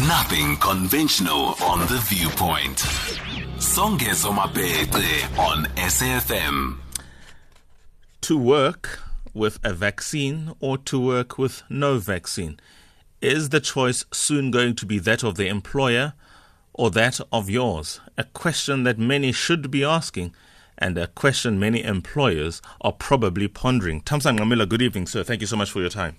Nothing conventional on the viewpoint. Songezo Mapete on SAFM. To work with a vaccine or to work with no vaccine? Is the choice soon going to be that of the employer or that of yours? A question that many should be asking and a question many employers are probably pondering. Tamsanqa Mila, good evening, sir. Thank you so much for your time.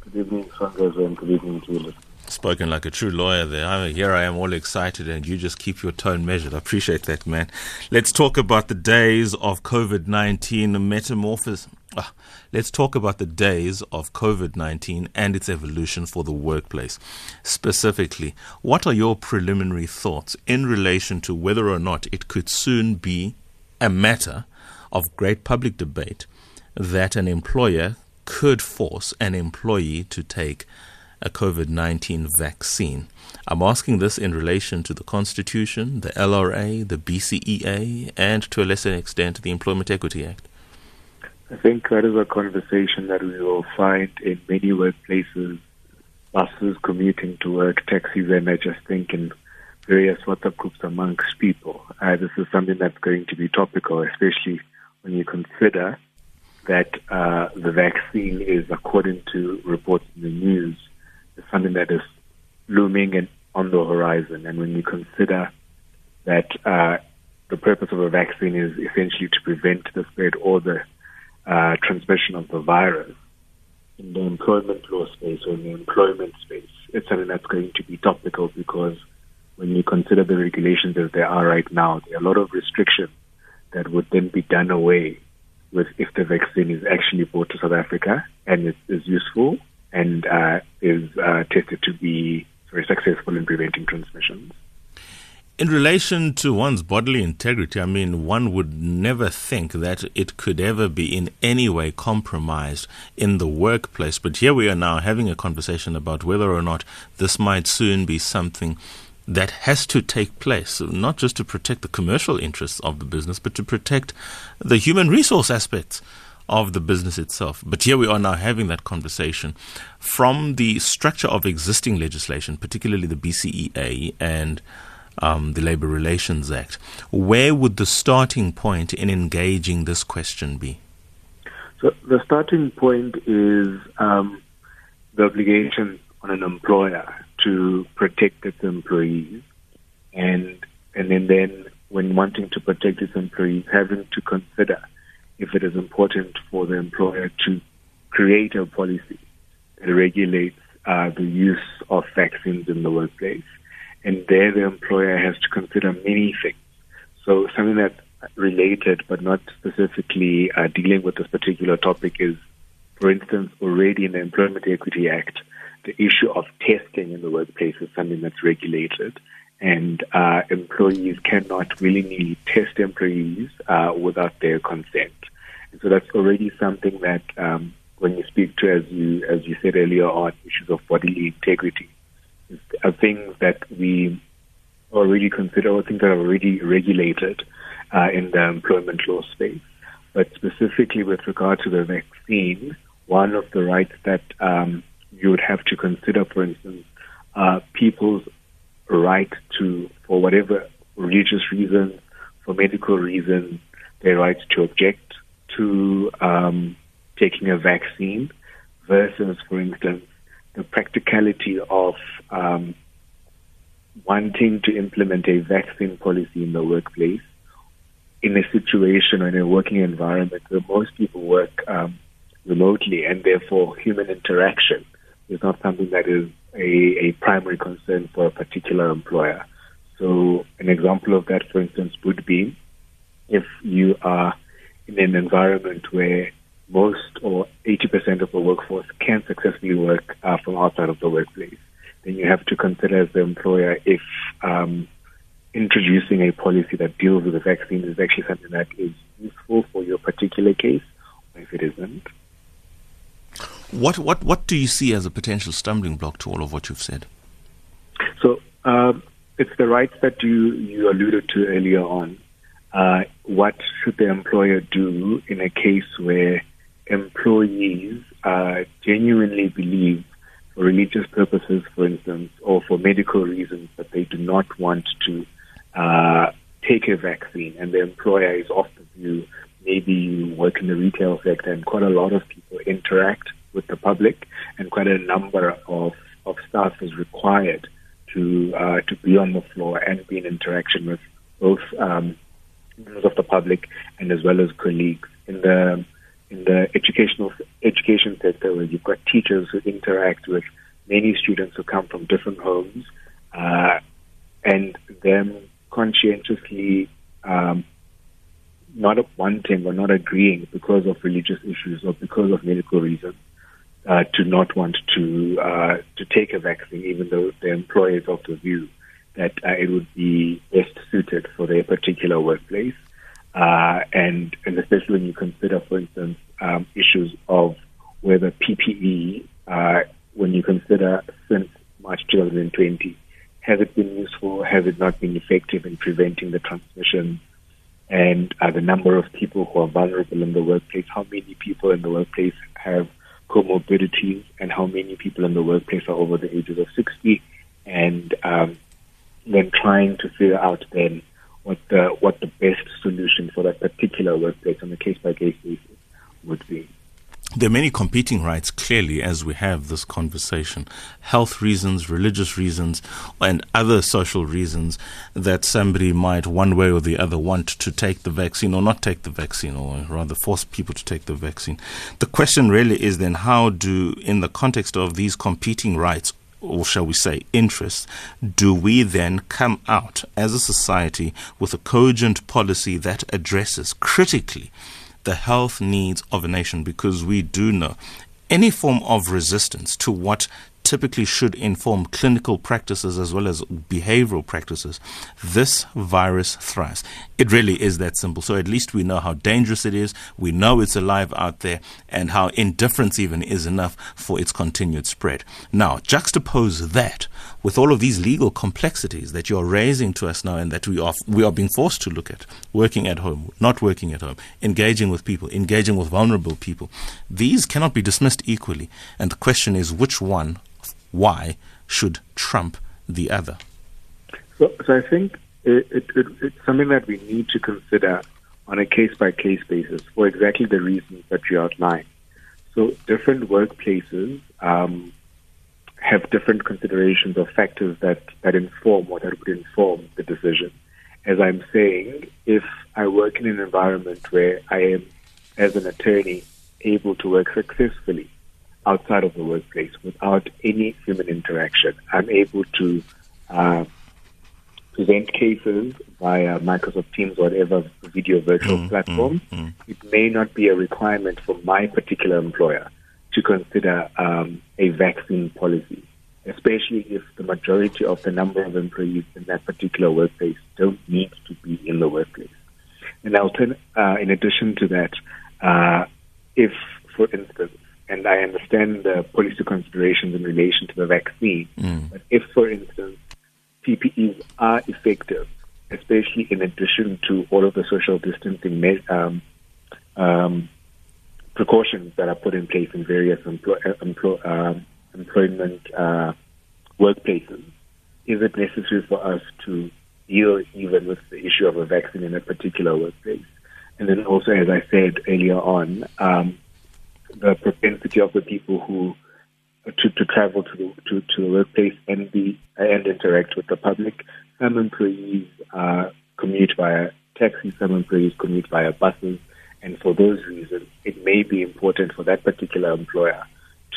Good evening, Songezo, and good evening to you. Spoken like a true lawyer there. I mean, here I am all excited, and you just keep your tone measured. I appreciate that, man. Let's talk about the days of COVID 19 metamorphosis. Ah, let's talk about the days of COVID 19 and its evolution for the workplace. Specifically, what are your preliminary thoughts in relation to whether or not it could soon be a matter of great public debate that an employer could force an employee to take a COVID 19 vaccine. I'm asking this in relation to the Constitution, the LRA, the BCEA, and to a lesser extent, the Employment Equity Act. I think that is a conversation that we will find in many workplaces, buses commuting to work, taxis, and I just think in various WhatsApp groups amongst people. Uh, this is something that's going to be topical, especially when you consider that uh, the vaccine is, according to reports in the news, is something that is looming and on the horizon. And when you consider that uh, the purpose of a vaccine is essentially to prevent the spread or the uh, transmission of the virus in the employment law space or in the employment space, it's something that's going to be topical because when you consider the regulations as they are right now, there are a lot of restrictions that would then be done away with if the vaccine is actually brought to South Africa and it is useful and uh, is uh, tested to be very successful in preventing transmissions. In relation to one's bodily integrity, I mean, one would never think that it could ever be in any way compromised in the workplace. But here we are now having a conversation about whether or not this might soon be something that has to take place, not just to protect the commercial interests of the business, but to protect the human resource aspects of the business itself. But here we are now having that conversation from the structure of existing legislation, particularly the BCEA and um, the Labour Relations Act. Where would the starting point in engaging this question be? So the starting point is um, the obligation on an employer to protect its employees, and and then, then when wanting to protect its employees, having to consider if it is important for the employer to create a policy that regulates uh, the use of vaccines in the workplace. And there, the employer has to consider many things. So, something that's related but not specifically uh, dealing with this particular topic is, for instance, already in the Employment Equity Act, the issue of testing in the workplace is something that's regulated, and uh, employees cannot willingly test employees uh, without their consent. And so that's already something that, um, when you speak to, as you as you said earlier on, issues of bodily integrity, are things that we already consider, or things that are already regulated uh, in the employment law space. But specifically with regard to the vaccine, one of the rights that um, you would have to consider, for instance, uh, people's right to, for whatever religious reasons, for medical reasons, their right to object to um, taking a vaccine versus, for instance, the practicality of um, wanting to implement a vaccine policy in the workplace. In a situation or in a working environment where most people work um, remotely and therefore human interaction is not something that is a, a primary concern for a particular employer. So, an example of that, for instance, would be if you are in an environment where most or 80% of the workforce can successfully work uh, from outside of the workplace, then you have to consider as the employer if um, introducing a policy that deals with the vaccine is actually something that is useful for your particular case, or if it isn't. What what what do you see as a potential stumbling block to all of what you've said? So um, it's the rights that you you alluded to earlier on. Uh, what should the employer do in a case where employees uh, genuinely believe, for religious purposes, for instance, or for medical reasons that they do not want to uh, take a vaccine, and the employer is of the view maybe you work in the retail sector, and quite a lot of people interact with the public, and quite a number of, of staff is required to uh, to be on the floor and be in interaction with both um, members of the public and as well as colleagues. In the in the educational education sector, where you've got teachers who interact with many students who come from different homes, uh, and them conscientiously um, not wanting or not agreeing because of religious issues or because of medical reasons uh, to not want to uh, to take a vaccine, even though the employer is of the view that uh, it would be best suited for their particular workplace, uh, and and especially when you consider, for instance, um, issues of whether PPE, uh, when you consider since March 2020, has it been useful? Has it not been effective in preventing the transmission? And uh, the number of people who are vulnerable in the workplace, how many people in the workplace have comorbidities, and how many people in the workplace are over the ages of 60, and um, then trying to figure out then what the what the best solution for that particular workplace on a case by case basis would be. There are many competing rights, clearly, as we have this conversation. Health reasons, religious reasons, and other social reasons that somebody might, one way or the other, want to take the vaccine or not take the vaccine, or rather force people to take the vaccine. The question really is then how do, in the context of these competing rights, or shall we say, interests, do we then come out as a society with a cogent policy that addresses critically the health needs of a nation because we do know any form of resistance to what typically should inform clinical practices as well as behavioral practices, this virus thrives. It really is that simple. So at least we know how dangerous it is. We know it's alive out there and how indifference even is enough for its continued spread. Now, juxtapose that with all of these legal complexities that you're raising to us now and that we are, we are being forced to look at, working at home, not working at home, engaging with people, engaging with vulnerable people, these cannot be dismissed equally. And the question is which one why should trump the other? So, so I think it, it, it, it's something that we need to consider on a case by case basis for exactly the reasons that you outlined. So, different workplaces um, have different considerations or factors that, that inform or that would inform the decision. As I'm saying, if I work in an environment where I am, as an attorney, able to work successfully outside of the workplace without any human interaction. I'm able to uh, present cases via Microsoft Teams whatever video virtual mm, platform. Mm, mm. It may not be a requirement for my particular employer to consider um, a vaccine policy, especially if the majority of the number of employees in that particular workplace don't need to be in the workplace. And altern- uh, in addition to that, uh, if, for instance, and I understand the policy considerations in relation to the vaccine. Mm. But if, for instance, PPEs are effective, especially in addition to all of the social distancing um, um, precautions that are put in place in various uh, uh, employment uh, workplaces, is it necessary for us to deal even with the issue of a vaccine in a particular workplace? And then also, as I said earlier on, um, the propensity of the people who to, to travel to the to, to the workplace and be and interact with the public. Some employees uh, commute via taxis, some employees commute via buses, and for those reasons, it may be important for that particular employer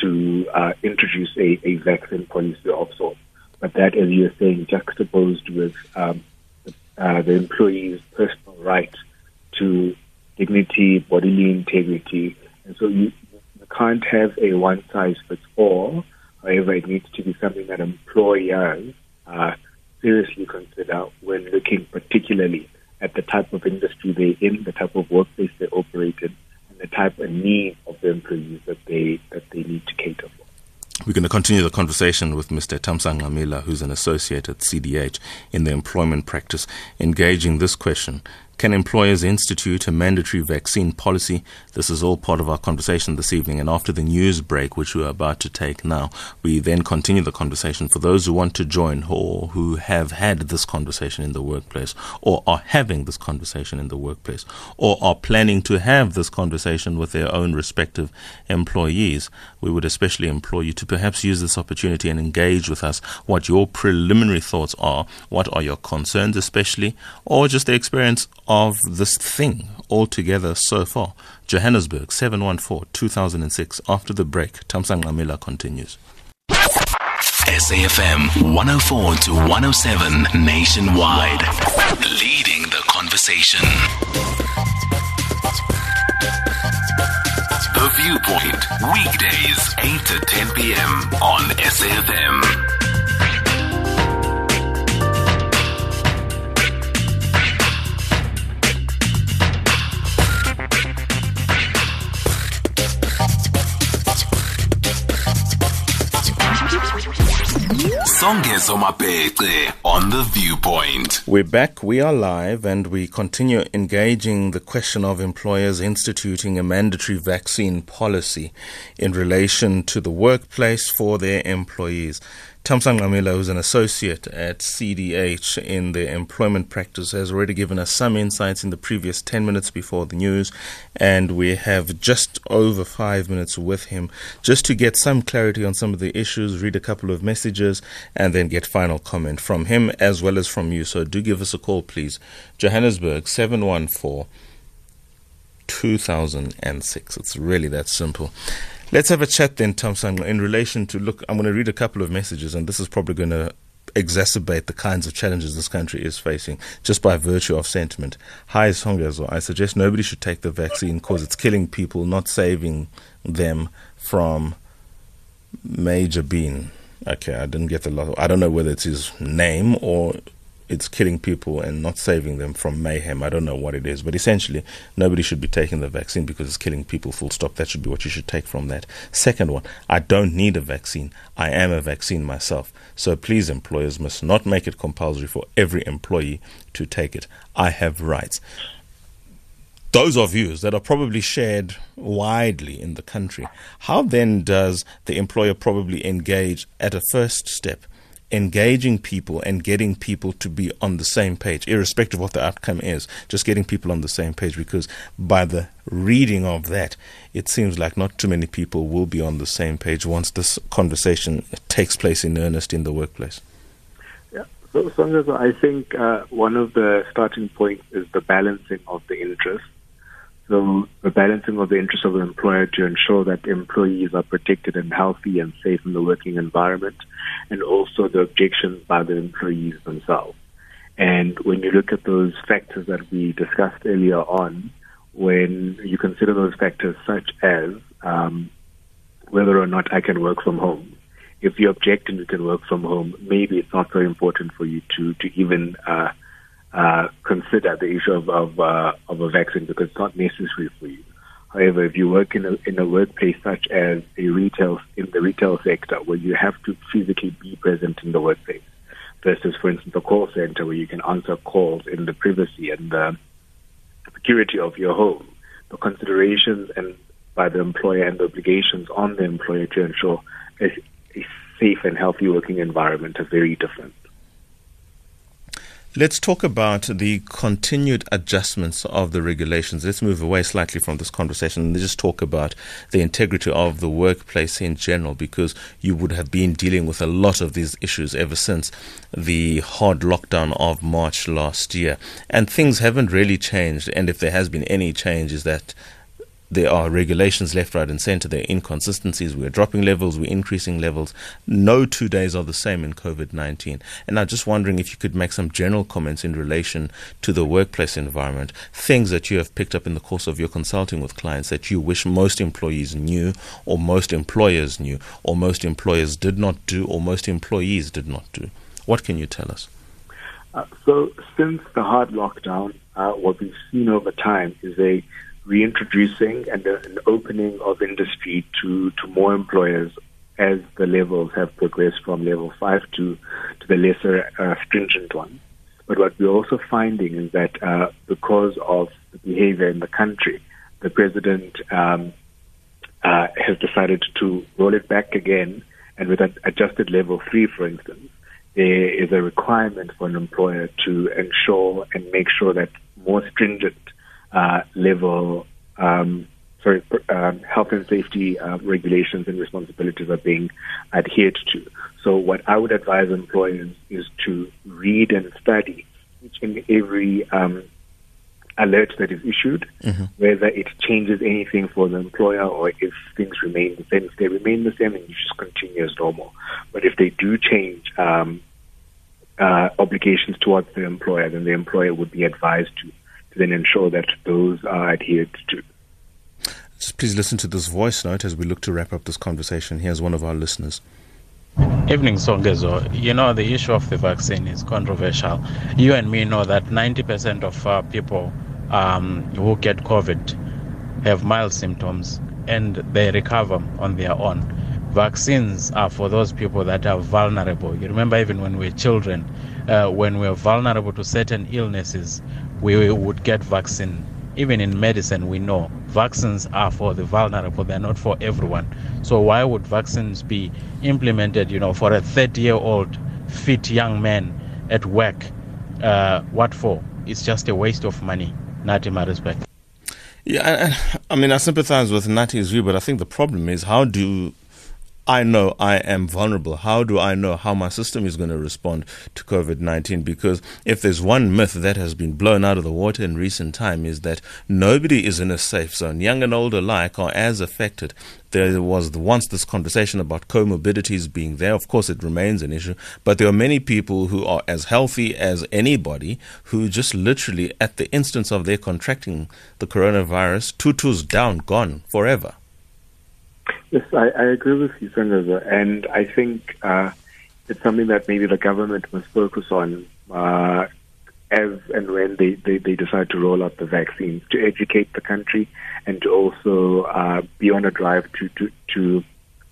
to uh, introduce a, a vaccine policy of sorts. But that, as you are saying, juxtaposed with um, uh, the employee's personal right to dignity, bodily integrity, and so you, can't have a one size fits all. However, it needs to be something that employers uh, seriously consider when looking particularly at the type of industry they're in, the type of workplace they operate in, and the type of need of the employees that they that they need to cater for. We're going to continue the conversation with Mr. Tamsanqa Mila, who's an associate at CDH in the employment practice, engaging this question Can employers institute a mandatory vaccine policy? This is all part of our conversation this evening. And after the news break, which we're about to take now, we then continue the conversation. For those who want to join or who have had this conversation in the workplace or are having this conversation in the workplace or are planning to have this conversation with their own respective employees, we would especially implore you to perhaps use this opportunity and engage with us what your preliminary thoughts are, what are your concerns, especially, or just the experience of this thing altogether so far. Johannesburg, 714 2006. After the break, Tamsanqa Mila continues. SAFM 104 to 107 nationwide. Leading the conversation. The Viewpoint, weekdays 8 to 10 p.m. on SAFM. On The Viewpoint. We're back, we are live, and we continue engaging the question of employers instituting a mandatory vaccine policy in relation to the workplace for their employees. Tamsanqa Mila, who's an associate at CDH in the employment practice, has already given us some insights in the previous 10 minutes before the news, and we have just over five minutes with him just to get some clarity on some of the issues, read a couple of messages, and then get final comment from him as well as from you. So do give us a call, please. Johannesburg, 714 2006. It's really that simple. Let's have a chat then, Sangla, in relation to look. I'm going to read a couple of messages, and this is probably going to exacerbate the kinds of challenges this country is facing just by virtue of sentiment. Hi, Songezo. I suggest nobody should take the vaccine because it's killing people, not saving them from Major Bean. Okay, I didn't get the lot. I don't know whether it's his name or it's killing people and not saving them from mayhem. I don't know what it is, but essentially, nobody should be taking the vaccine because it's killing people. Full stop. That should be what you should take from that. Second one, I don't need a vaccine. I am a vaccine myself. So please, employers must not make it compulsory for every employee to take it. I have rights. Those are views that are probably shared widely in the country. How then does the employer probably engage at a first step? Engaging people and getting people to be on the same page, irrespective of what the outcome is, just getting people on the same page because by the reading of that, it seems like not too many people will be on the same page once this conversation takes place in earnest in the workplace. Yeah, so, so I think uh, one of the starting points is the balancing of the interests so the balancing of the interests of the employer to ensure that employees are protected and healthy and safe in the working environment, and also the objections by the employees themselves. And when you look at those factors that we discussed earlier on, when you consider those factors such as um, whether or not I can work from home, if you object and you can work from home, maybe it's not very important for you to to even uh, uh, consider the issue of of, uh, of a vaccine because it's not necessary for you. However, if you work in a, in a workplace such as a retail in the retail sector where you have to physically be present in the workplace, versus, for instance, a call center where you can answer calls in the privacy and the security of your home, the considerations and by the employer and the obligations on the employer to ensure a, a safe and healthy working environment are very different. Let's talk about the continued adjustments of the regulations. Let's move away slightly from this conversation and just talk about the integrity of the workplace in general, because you would have been dealing with a lot of these issues ever since the hard lockdown of March last year. And things haven't really changed. And if there has been any change, is that there are regulations left, right, and center. There are inconsistencies. We're dropping levels, we're increasing levels. No two days are the same in COVID 19. And I'm just wondering if you could make some general comments in relation to the workplace environment, things that you have picked up in the course of your consulting with clients that you wish most employees knew, or most employers knew, or most employers did not do, or most employees did not do. What can you tell us? Uh, so, since the hard lockdown, uh, what we've seen over time is a reintroducing and an opening of industry to, to more employers as the levels have progressed from level five to, to the lesser uh, stringent one. But what we're also finding is that uh, because of the behavior in the country, the president um, uh, has decided to roll it back again, and with an adjusted level three, for instance, there is a requirement for an employer to ensure and make sure that more stringent uh, level um, sorry, um, health and safety uh, regulations and responsibilities are being adhered to. So, what I would advise employers is to read and study each and every um, alert that is issued, mm-hmm. whether it changes anything for the employer or if things remain the same. If they remain the same, then you just continue as normal. But if they do change um, uh, obligations towards the employer, then the employer would be advised to, to then ensure that those are adhered to. Just please listen to this voice note as we look to wrap up this conversation. Here's one of our listeners. Evening, Songezo. You know, the issue of the vaccine is controversial. You and me know that 90% of uh, people um, who get COVID have mild symptoms and they recover on their own. Vaccines are for those people that are vulnerable. You remember, even when we were children, uh, when we were vulnerable to certain illnesses, we would get vaccine even in medicine, we know vaccines are for the vulnerable, they're not for everyone. So, why would vaccines be implemented, you know, for a 30 year old fit young man at work? Uh, what for? It's just a waste of money. Not in my respect. Yeah, I, I mean, I sympathize with Nati's view, but I think the problem is how do I know I am vulnerable. How do I know how my system is going to respond to COVID 19? Because if there's one myth that has been blown out of the water in recent time, is that nobody is in a safe zone. Young and old alike are as affected. There was once this conversation about comorbidities being there. Of course, it remains an issue, but there are many people who are as healthy as anybody who just literally, at the instance of their contracting the coronavirus, tutus down, gone forever. Yes, I, I agree with you, Senator, and I think uh, it's something that maybe the government must focus on uh, as and when they, they, they, decide to roll out the vaccines to educate the country and to also uh, be on a drive to, to, to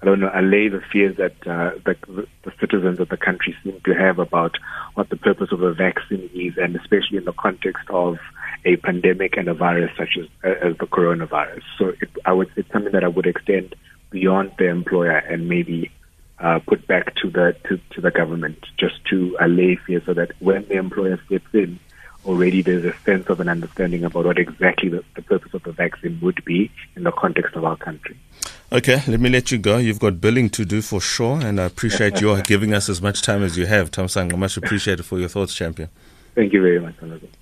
I don't know, allay the fears that uh, the, the, citizens of the country seem to have about what the purpose of a vaccine is, and especially in the context of a pandemic and a virus such as, as the coronavirus. So it, I would, it's something that I would extend beyond the employer and maybe uh, put back to the to, to the government just to allay fear so that when the employer steps in, already there's a sense of an understanding about what exactly the, the purpose of the vaccine would be in the context of our country. Okay, let me let you go. You've got billing to do for sure, and I appreciate you giving us as much time as you have. Tom Sang, much appreciated for your thoughts, champion. Thank you very much,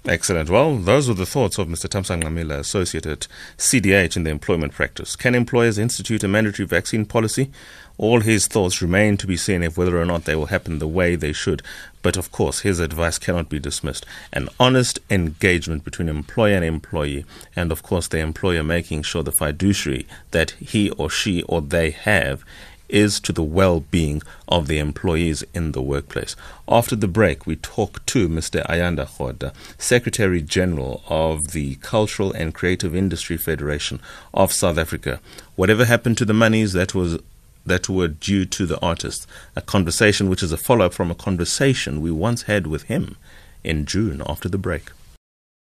Excellent. Well, those were the thoughts of Mr. Tamsanqa Mila, associate at CDH in the employment practice. Can employers institute a mandatory vaccine policy? All his thoughts remain to be seen if whether or not they will happen the way they should. But of course, his advice cannot be dismissed. An honest engagement between employer and employee, and of course, the employer making sure the fiduciary that he or she or they have is to the well being of the employees in the workplace. After the break, we talk to Mr. Ayanda Khoda, Secretary General of the Cultural and Creative Industry Federation of South Africa. Whatever happened to the monies that was that were due to the artist, a conversation which is a follow up from a conversation we once had with him in June after the break.